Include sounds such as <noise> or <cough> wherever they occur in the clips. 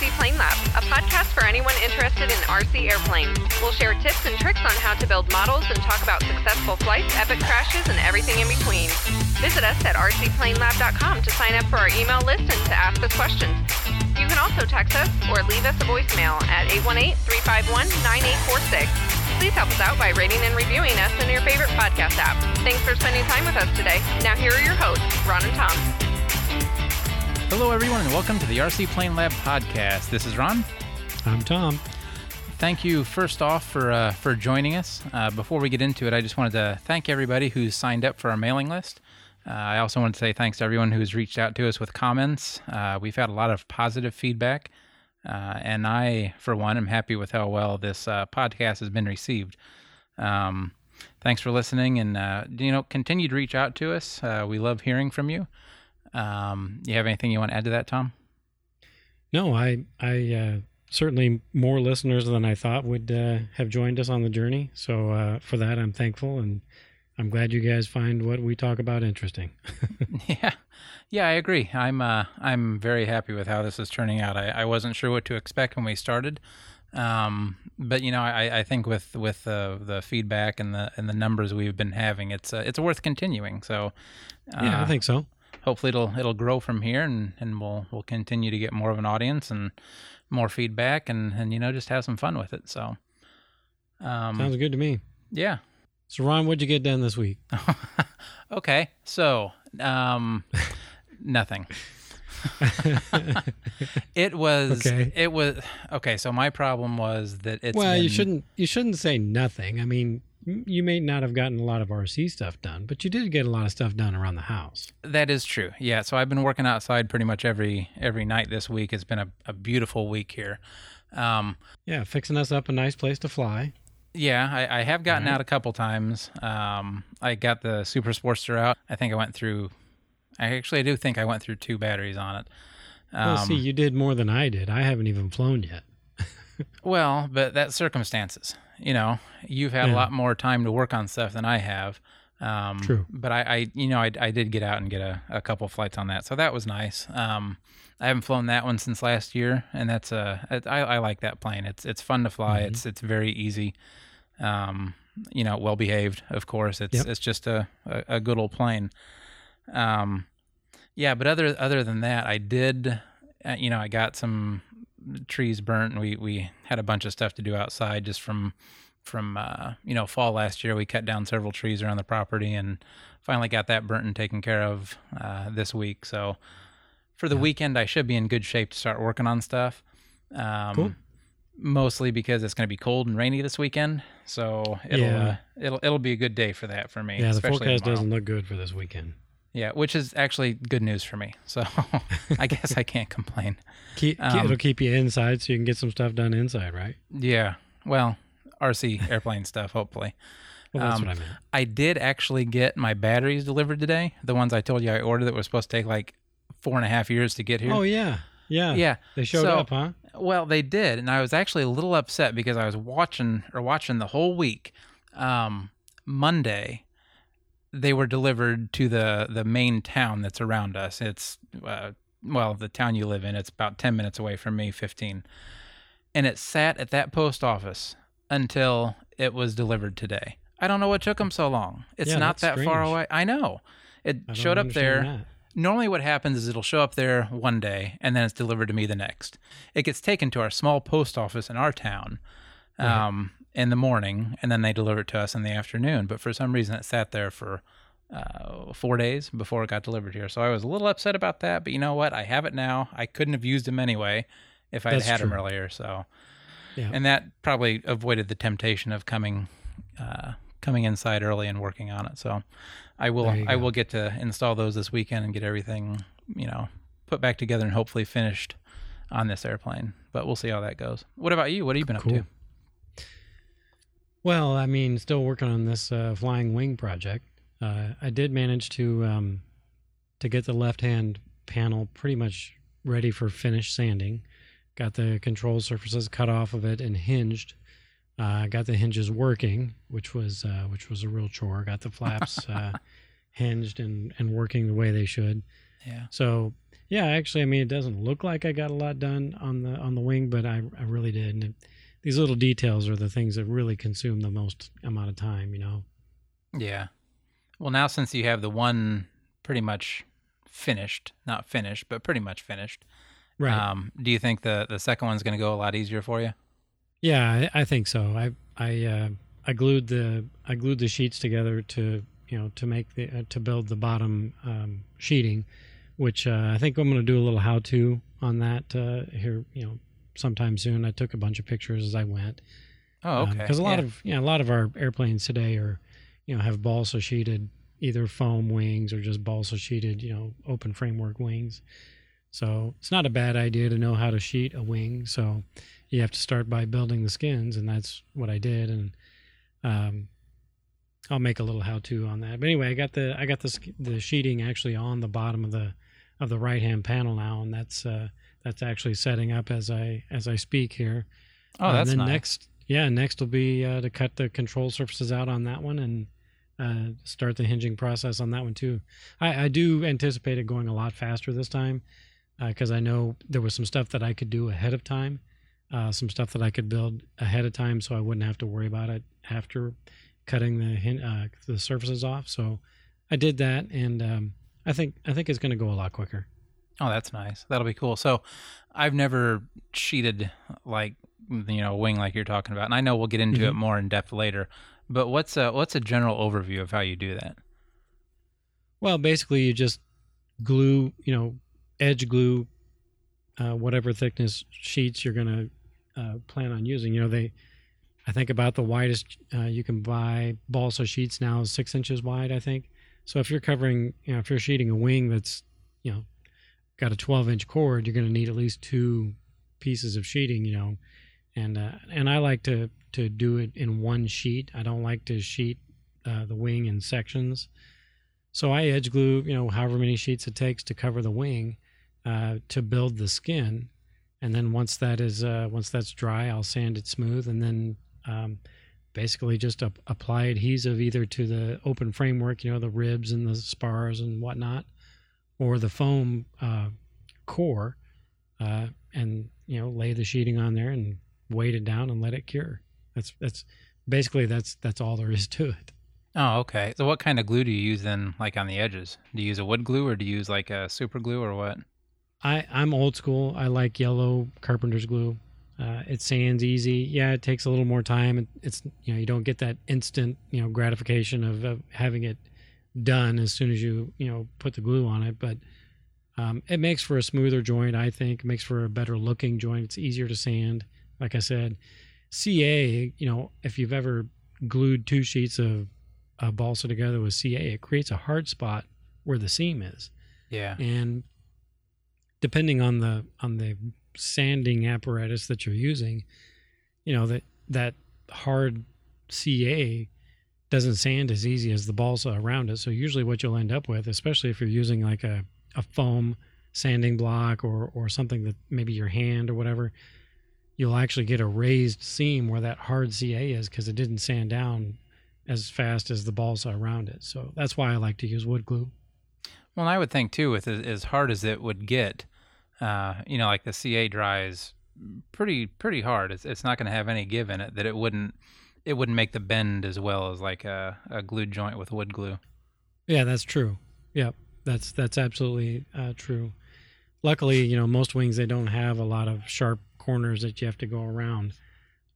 RC Plane Lab, a podcast for anyone interested in RC airplanes. We'll share tips and tricks on how to build models and talk about successful flights, epic crashes, and everything in between. Visit us at rcplanelab.com to sign up for our email list and to ask us questions. You can also text us or leave us a voicemail at 818-351-9846. Please help us out by rating and reviewing us in your favorite podcast app. Thanks for spending time with us today. Now here are your hosts, Ron and Tom. Hello, everyone, and welcome to the RC Plane Lab podcast. This is Ron. I'm Tom. Thank you, first off, for uh, for joining us. Uh, before we get into it, I just wanted to thank everybody who's signed up for our mailing list. Uh, I also want to say thanks to everyone who's reached out to us with comments. Uh, we've had a lot of positive feedback, uh, and I, for one, am happy with how well this uh, podcast has been received. Um, thanks for listening, and you know, continue to reach out to us. we love hearing from you. Um, you have anything you want to add to that, Tom? No, I, I uh, certainly more listeners than I thought would uh, have joined us on the journey. So uh, for that, I'm thankful, and I'm glad you guys find what we talk about interesting. <laughs> <laughs> yeah, yeah, I agree. I'm uh, I'm very happy with how this is turning out. I, I wasn't sure what to expect when we started, um, but you know, I, I think with with the the feedback and the and the numbers we've been having, it's uh, it's worth continuing. So yeah, I think so hopefully it'll it'll grow from here and, and we'll we'll continue to get more of an audience and more feedback and, and you know just have some fun with it. So um, sounds good to me. Yeah. So Ron, what'd you get done this week? <laughs> okay, so um, <laughs> nothing. <laughs> it was okay. it was okay so my problem was that it's well been, you shouldn't you shouldn't say nothing i mean you may not have gotten a lot of RC stuff done, but you did get a lot of stuff done around the house. That is true. Yeah. So I've been working outside pretty much every every night this week. It's been a, a beautiful week here. Um, yeah, fixing us up a nice place to fly. Yeah, I, I have gotten right. out a couple times. Um, I got the Super Sportster out. I think I went through. I actually I do think I went through two batteries on it. Um, well, see, you did more than I did. I haven't even flown yet. well, but that's circumstances you know, you've had yeah. a lot more time to work on stuff than I have. Um, True. But I, I, you know, I, I did get out and get a, a couple flights on that, so that was nice. Um, I haven't flown that one since last year, and that's a, it, I, I like that plane. It's, it's fun to fly. Mm-hmm. It's, it's very easy. Um, you know, well behaved, of course. It's, yep. it's just a, a, a, good old plane. Um, yeah, but other, other than that, I did, uh, you know, I got some trees burnt and we we had a bunch of stuff to do outside just from from uh, you know fall last year we cut down several trees around the property and finally got that burnt and taken care of uh, this week so for the yeah. weekend i should be in good shape to start working on stuff um, cool. mostly because it's going to be cold and rainy this weekend so it'll yeah. uh, it'll it'll be a good day for that for me yeah the forecast tomorrow. doesn't look good for this weekend yeah, which is actually good news for me. So <laughs> I guess I can't complain. Keep, um, it'll keep you inside so you can get some stuff done inside, right? Yeah. Well, RC airplane stuff, hopefully. Well, that's um, what I meant. I did actually get my batteries delivered today. The ones I told you I ordered that were supposed to take like four and a half years to get here. Oh yeah, yeah, yeah. They showed so, up, huh? Well, they did, and I was actually a little upset because I was watching or watching the whole week. Um, Monday, they were delivered to the the main town that's around us. It's uh, well, the town you live in. It's about ten minutes away from me, fifteen, and it sat at that post office until it was delivered today. I don't know what took them so long. It's yeah, not that strange. far away. I know. It I showed up there. That. Normally, what happens is it'll show up there one day and then it's delivered to me the next. It gets taken to our small post office in our town. Um, in the morning, and then they deliver it to us in the afternoon. But for some reason, it sat there for uh, four days before it got delivered here. So I was a little upset about that. But you know what? I have it now. I couldn't have used them anyway if I had had them earlier. So, yeah. and that probably avoided the temptation of coming uh, coming inside early and working on it. So I will I will get to install those this weekend and get everything you know put back together and hopefully finished on this airplane. But we'll see how that goes. What about you? What have you been cool. up to? Well, I mean, still working on this uh, flying wing project. Uh, I did manage to um, to get the left hand panel pretty much ready for finish sanding. Got the control surfaces cut off of it and hinged. Uh, got the hinges working, which was uh, which was a real chore. Got the flaps <laughs> uh, hinged and and working the way they should. Yeah. So Yeah, actually, I mean, it doesn't look like I got a lot done on the on the wing, but I I really did. And it, these little details are the things that really consume the most amount of time. You know. Yeah. Well, now since you have the one pretty much finished, not finished, but pretty much finished, Right. um, do you think the the second one's going to go a lot easier for you? Yeah, I, I think so. I I uh, I glued the I glued the sheets together to you know to make the uh, to build the bottom um, sheeting, which uh, I think I'm going to do a little how to on that uh, here you know sometime soon. I took a bunch of pictures as I went. Oh, okay. Because a lot Yeah. of you know, a lot of our airplanes today are you know have balsa sheeted either foam wings or just balsa sheeted you know open framework wings. So it's not a bad idea to know how to sheet a wing. So you have to start by building the skins, and that's what I did. And um, I'll make a little how-to on that. But anyway, I got the I got the the sheeting actually on the bottom of the of the right hand panel now, and that's uh, that's actually setting up as I as I speak here. oh, Uh, that's then nice. next, yeah, next will be uh, to cut the control surfaces out on that one and uh, start the hinging process on that one too. I, I do anticipate it going a lot faster this time because I know there was some stuff that I could do ahead of time, uh, some stuff that I could build ahead of time, so I wouldn't have to worry about it after cutting the hin- uh, the surfaces off. So I did that, and um, I think I think it's going to go a lot quicker. Oh, that's nice. That'll be cool. So, I've never sheeted like you know wing like you're talking about, and I know we'll get into it Mhm. more in depth later. But what's a what's a general overview of how you do that? Well, basically, you just glue, you know, edge glue uh, whatever thickness sheets you're going to uh, plan on using. You know, they, I think about the widest uh, you can buy balsa sheets now is six inches wide, I think. So if you're covering, you know, if you're sheeting a wing that's, you know, got a 12 inch chord, you're going to need at least two pieces of sheeting, you know, and uh, and I like to to do it in one sheet. I don't like to sheet uh, the wing in sections. So I edge glue, you know, however many sheets it takes to cover the wing uh, to build the skin, and then once that is uh, once that's dry, I'll sand it smooth, and then um, basically just ap- apply adhesive either to the open framework, you know, the ribs and the spars and whatnot, or the foam uh, core, uh, and you know, lay the sheeting on there and weight it down and let it cure. That's that's basically that's that's all there is to it. Oh, okay. So, what kind of glue do you use then, like on the edges? Do you use a wood glue or do you use like a super glue or what? I I'm old school. I like yellow carpenter's glue. Uh, it sands easy. Yeah, it takes a little more time. It, it's you know you don't get that instant you know gratification of, of having it done as soon as you you know put the glue on it. But um, it makes for a smoother joint. I think it makes for a better looking joint. It's easier to sand. Like I said, CA. You know if you've ever glued two sheets of uh, balsa together with CA, it creates a hard spot where the seam is Yeah. and depending on the on the sanding apparatus that you're using you know that that hard ca doesn't sand as easy as the balsa around it. So usually what you'll end up with especially if you're using like a, a foam sanding block or or something that maybe your hand or whatever you'll actually get a raised seam where that hard ca is because it didn't sand down as fast as the balsa around it. So that's why i like to use wood glue. Well, I would think too, with as, hard as it would get, uh, you know, like the CA dries pretty pretty hard. It's it's not going to have any give in it that it wouldn't it wouldn't make the bend as well as like a, a glued joint with wood glue. Yeah, that's true. Yep, that's that's absolutely uh, true. Luckily, you know, most wings they don't have a lot of sharp corners that you have to go around.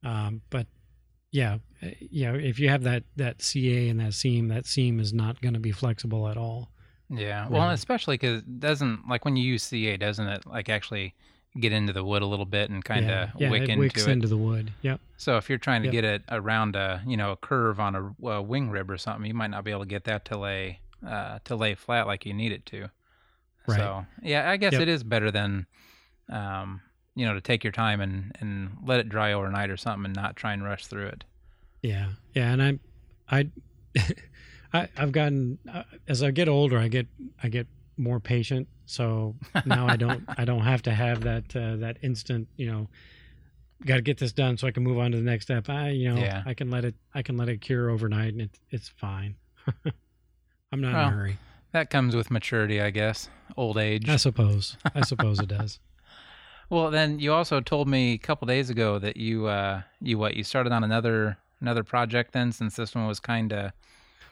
Um, but yeah, uh, yeah, if you have that that CA and that seam, that seam is not going to be flexible at all. Yeah. Well, Really. especially because it doesn't like when you use CA, doesn't it like actually get into the wood a little bit and kind of yeah, yeah, wick it into wicks it? into the wood. Yep. So if you're trying to Yep. get it around a you know a curve on a, a wing rib or something, you might not be able to get that to lay uh, to lay flat like you need it to. Right. So yeah, I guess Yep. it is better than um, you know to take your time and and let it dry overnight or something and not try and rush through it. Yeah, yeah, and I, I, <laughs> I I've gotten uh, as I get older, I get I get more patient. So now I don't I don't have to have that uh, that instant you know got to get this done so I can move on to the next step. I you know Yeah. I can let it I can let it cure overnight and it, it's fine. <laughs> I'm not in a hurry. That comes with maturity, I guess. Old age. I suppose. I <laughs> suppose it does. Well, then you also told me a couple days ago that you uh you what you started on another another project then since this one was kind of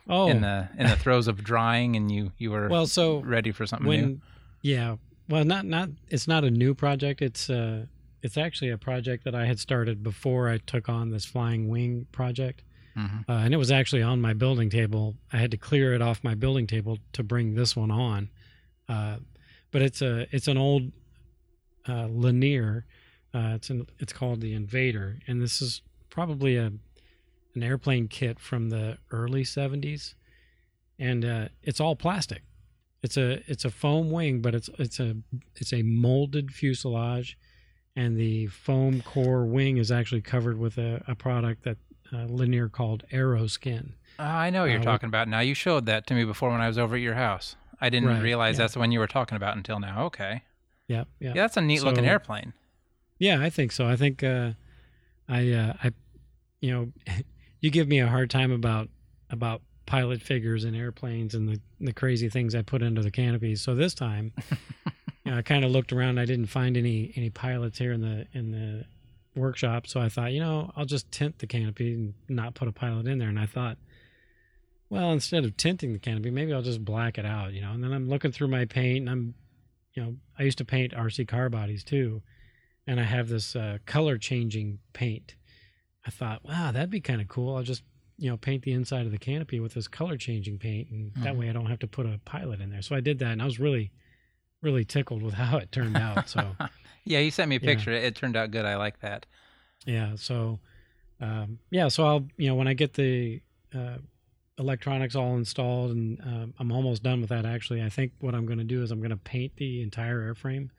Oh, in the in the throes of drying and you you were well, so ready for something when new. Yeah. Well not not it's not a new project. It's uh it's actually a project that i had started before i took on this flying wing project. Mhm. uh, and it was actually on my building table. I had to clear it off my building table to bring this one on. Uh, but it's a it's an old uh, Lanier. Uh, it's an, it's called the Invader, and this is probably a an airplane kit from the early '70s, and uh, it's all plastic. It's a it's a foam wing, but it's it's a it's a molded fuselage, and the foam core wing is actually covered with a, a product that uh, Lanier called Aeroskin. Oh, I know what you're uh, talking about now. You showed that to me before when I was over at your house. I didn't Right, realize yeah. that's the one you were talking about until now. Okay. Yep, yeah, Yeah, that's a neat looking airplane. Yeah, I think so. I think uh, I uh, I you know <laughs> you give me a hard time about about pilot figures and airplanes and the the crazy things I put into the canopies. So this time, <laughs> you know, I kind of looked around. I didn't find any any pilots here in the in the workshop. So I thought, you know, I'll just tint the canopy and not put a pilot in there. And I thought, well, instead of tinting the canopy, maybe I'll just black it out. You know. And then I'm looking through my paint, and I'm you know I used to paint RC car bodies too and I have this uh, color changing paint. I thought, wow, that'd be kind of cool. I'll just you know paint the inside of the canopy with this color changing paint, and that Mhm. way I don't have to put a pilot in there. So I did that, and I was really, really tickled with <laughs> how it turned out. So <laughs> yeah, you sent me a Yeah. picture. It turned out good. I like that. yeah, so um, yeah, so I'll you know when I get the uh, electronics all installed, and um, I'm almost done with that. Actually, I think what I'm going to do is I'm going to paint the entire airframe.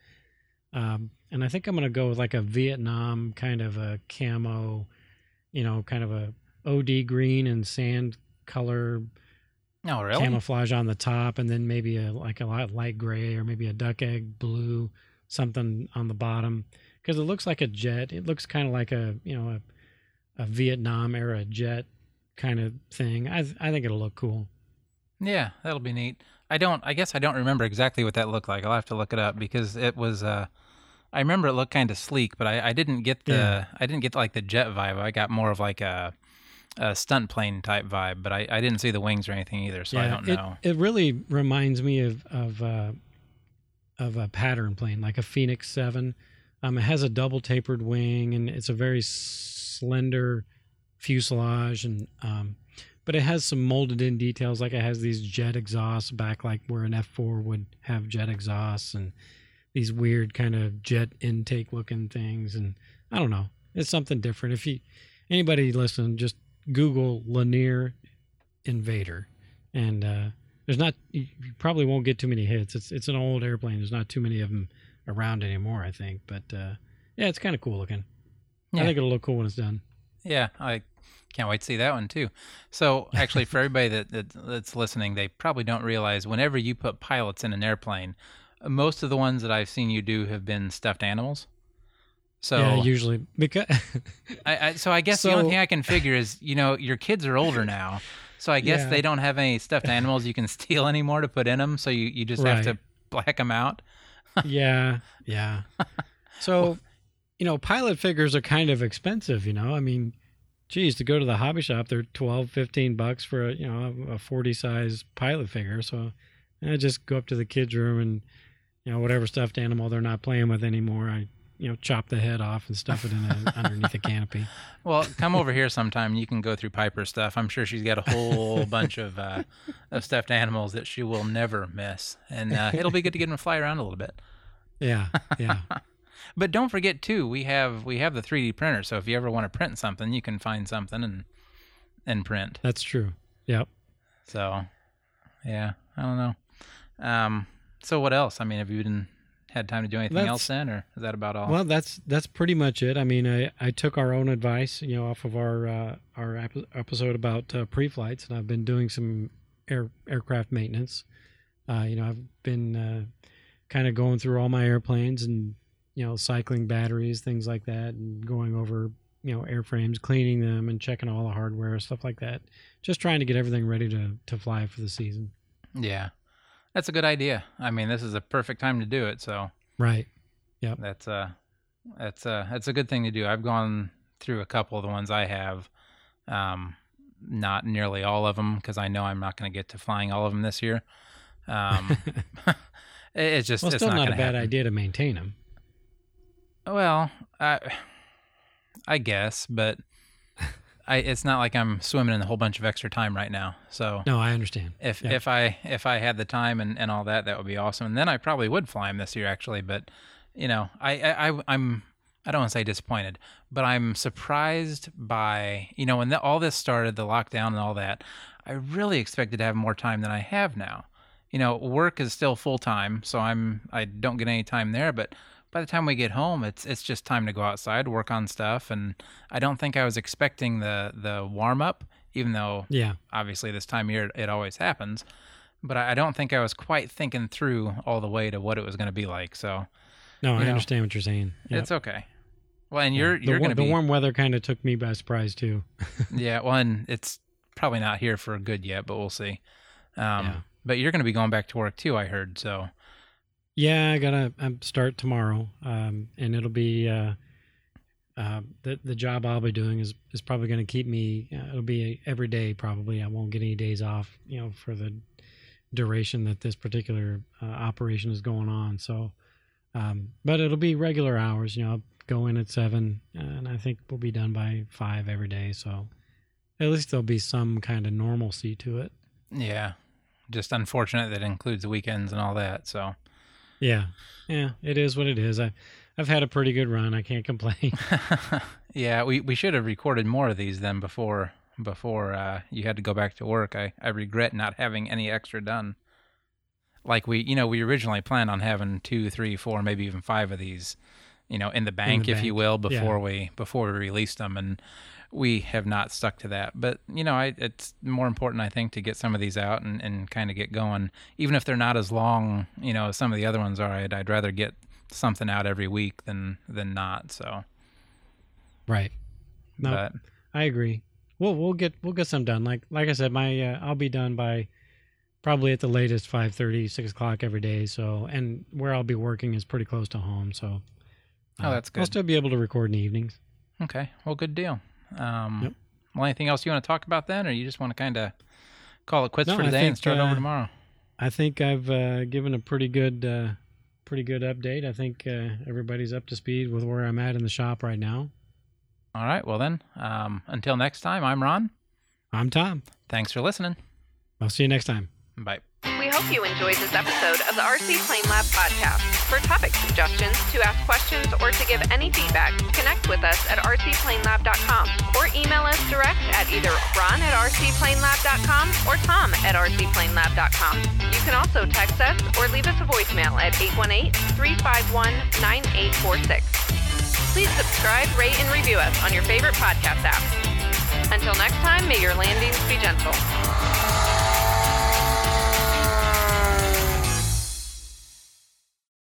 Um, and I think I'm going to go with like a Vietnam kind of a camo, you know, kind of a OD green and sand color Oh, really? camouflage on the top, and then maybe a like a light, light gray or maybe a duck egg blue, something on the bottom, because it looks like a jet. It looks kind of like a you know a, a Vietnam era jet kind of thing. I I think it'll look cool. Yeah, that'll be neat. I don't. I guess I don't remember exactly what that looked like. I'll have to look it up because it was. Uh, I remember it looked kind of sleek, but I, I didn't get the. Yeah. I didn't get like the jet vibe. I got more of like a, a stunt plane type vibe. But I, I didn't see the wings or anything either, so I don't know. It really reminds me of of uh, of a pattern plane, like a Phoenix Seven. Um, it has a double tapered wing, and it's a very slender fuselage, and um, but it has some molded in details, like it has these jet exhausts back, like where an F four would have jet exhausts, and these weird kind of jet intake looking things, and I don't know, it's something different. If you anybody listen, just Google Lanier Invader, and uh, there's not you probably won't get too many hits. It's it's an old airplane. There's not too many of them around anymore, I think. But uh, yeah, it's kind of cool looking. Yeah. I think it'll look cool when it's done. Yeah, I can't wait to see that one too. So actually, for everybody that, that that's listening, they probably don't realize whenever you put pilots in an airplane, most of the ones that I've seen you do have been stuffed animals. So yeah, usually because I, I so I guess the only thing I can figure is you know your kids are older now, so I guess Yeah. they don't have any stuffed animals you can <laughs> steal anymore to put in them. So you, you just have to black them out. <laughs> yeah, yeah. So, you know, pilot figures are kind of expensive, you know. I mean, geez, to go to the hobby shop, they're 12, 15 bucks for a, you know, a 40 size pilot figure. So I just go up to the kids' room and, you know, whatever stuffed animal they're not playing with anymore, I, you know, chop the head off and stuff it in a, <laughs> underneath a canopy. Well, come over here sometime. and You can go through Piper's stuff. I'm sure she's got a whole <laughs> bunch of uh, of stuffed animals that she will never miss, and uh, it'll be good to get them to fly around a little bit. Yeah, yeah. <laughs> But don't forget too, we have we have the 3D printer. So if you ever want to print something, you can find something and and print. That's true. Yep. So, yeah, I don't know. Um, so what else? I mean, have you been had time to do anything That's- else then, or is that about all? Well, that's that's pretty much it. I mean, I, I took our own advice, you know, off of our uh, our ep- episode about uh, pre-flights, and I've been doing some air aircraft maintenance. Uh, you know, I've been uh, kind of going through all my airplanes and you know, cycling batteries, things like that, and going over you know airframes, cleaning them, and checking all the hardware, stuff like that. Just trying to get everything ready to to fly for the season. yeah. That's a good idea. I mean, this is a perfect time to do it. So Right. yeah, That's uh that's uh that's a good thing to do. I've gone through a couple of the ones I have, um, not nearly all of them because I know I'm not going to get to flying all of them this year. Um, <laughs> <laughs> it's just well, it's still not, a bad happen. idea to maintain them. Well, I I guess, but I it's not like I'm swimming in a whole bunch of extra time right now. So No, I understand. if Yeah. if I if I had the time and, and all that, that would be awesome. And then I probably would fly him this year, actually. But you know, I I, I I'm I don't want to say disappointed, but I'm surprised by you know when the, all this started, the lockdown and all that. I really expected to have more time than I have now. You know, work is still full time, so I'm I don't get any time there. But by the time we get home, it's it's just time to go outside, work on stuff, and I don't think I was expecting the the warm up, even though Yeah. obviously this time of year it always happens but i I don't think i was quite thinking through all the way to what it was going to be like so No, I know, understand what you're saying. Yep. it's okay well and you're The you're going to the warm weather kind of took me by surprise too. <laughs> yeah well and it's probably not here for good yet but we'll see um Yeah. but you're going to be going back to work too i heard so Yeah, I gotta start tomorrow, um, and it'll be uh, uh, the the job I'll be doing is is probably going to keep me. Uh, it'll be every day probably. I won't get any days off, you know, for the duration that this particular uh, operation is going on. So, um, but it'll be regular hours. You know, I'll go in at seven, and I think we'll be done by five every day. So, at least there'll be some kind of normalcy to it. yeah just unfortunate that includes weekends and all that so Yeah, yeah, it is what it is. I I've had a pretty good run. I can't complain. <laughs> yeah we, we should have recorded more of these then before before uh, you had to go back to work I, I regret not having any extra done like we you know we originally planned on having two three four maybe even five of these you know in the bank if you will before yeah. we before we released them and we have not stuck to that but you know I, it's more important i think to get some of these out and, and kind of get going even if they're not as long you know as some of the other ones are I'd, I'd rather get something out every week than than not so Right. No, but I agree. We'll we'll get we'll get some done. Like like I said, my uh, I'll be done by probably at the latest 5:30, 6 o'clock every day. So and where I'll be working is pretty close to home. So Oh, that's good I'll still be able to record in the evenings. Okay. Well, good deal. Um, Yep. Well, anything else you want to talk about then, or you just want to kind of call it quits No, for today and think, start over uh, tomorrow? I think I've uh, given a pretty good uh, pretty good update. I think uh, everybody's up to speed with where I'm at in the shop right now. All right. Well, then, um, until next time, I'm Ron. I'm Tom. Thanks for listening. I'll see you next time. Bye. Hope you enjoyed this episode of the RC Plane Lab podcast. For topic suggestions, to ask questions, or to give any feedback, connect with us at rcplanelab.com or email us direct at either ron at rcplanelab.com or tom at rcplanelab.com. You can also text us or leave us a voicemail at 818-351-9846. Please subscribe, rate, and review us on your favorite podcast app. Until next time, may your landings be gentle.